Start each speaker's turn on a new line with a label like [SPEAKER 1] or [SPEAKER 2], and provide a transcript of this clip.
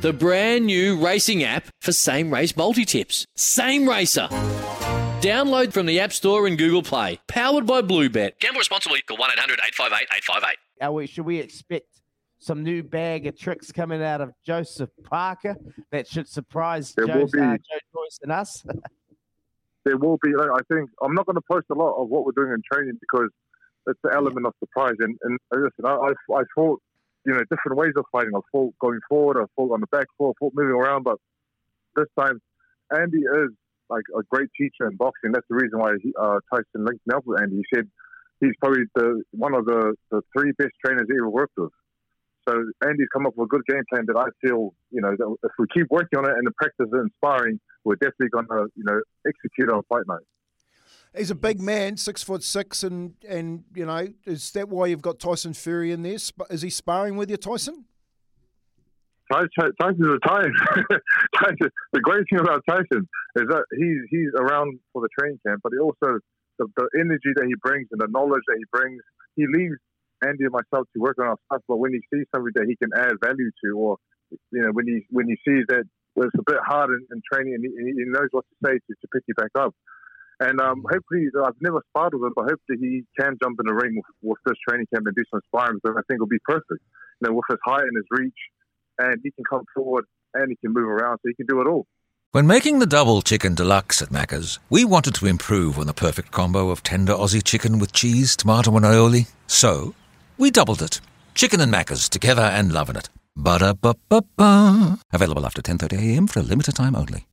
[SPEAKER 1] the brand new racing app for same race multi tips. Same Racer. Download from the App Store and Google Play. Powered by Bluebet.
[SPEAKER 2] Gamble responsibly. Call 1 800 858 858.
[SPEAKER 3] Are we, should we expect some new bag of tricks coming out of Joseph Parker that should surprise
[SPEAKER 4] There
[SPEAKER 3] Joe, uh, Joe Joyce and us?
[SPEAKER 4] there will be. I think I'm not going to post a lot of what we're doing in training because it's the element of surprise. And, and listen, I, I, I fought, you know, different ways of fighting. I fought going forward. I fought on the back foot. I fought moving around. But this time, Andy is like a great teacher in boxing. That's the reason why he, uh, Tyson linked me up with Andy. He said he's probably the one of the, the three best trainers he ever worked with. So Andy's come up with a good game plan that I feel, you know, that if we keep working on it and the practice is inspiring, we're definitely going to, you know, execute our fight night.
[SPEAKER 5] He's a big man, six foot six, and and you know, is that why you've got Tyson Fury in there? Is he sparring with you, Tyson?
[SPEAKER 4] Tyson, Tyson's retired. Tyson, the great thing about Tyson is that he's he's around for the training camp, but he also the, the energy that he brings and the knowledge that he brings. He leaves Andy and myself to work on our stuff, but when he sees somebody that he can add value to, or you know, when he when he sees that it's a bit hard in, in training and he, he knows what to say to, to pick you back up. And um, hopefully, I've never sparred with him, but hopefully he can jump in the ring with, with this training camp and do some sparring because I think it'll be perfect. You know, with his height and his reach, and he can come forward and he can move around, so he can do it all.
[SPEAKER 6] When making the double chicken deluxe at Macca's, we wanted to improve on the perfect combo of tender Aussie chicken with cheese, tomato, and aioli. So, we doubled it. Chicken and Macca's together and loving it. Ba-da-ba-ba-ba. Available after 10.30am for a limited time only.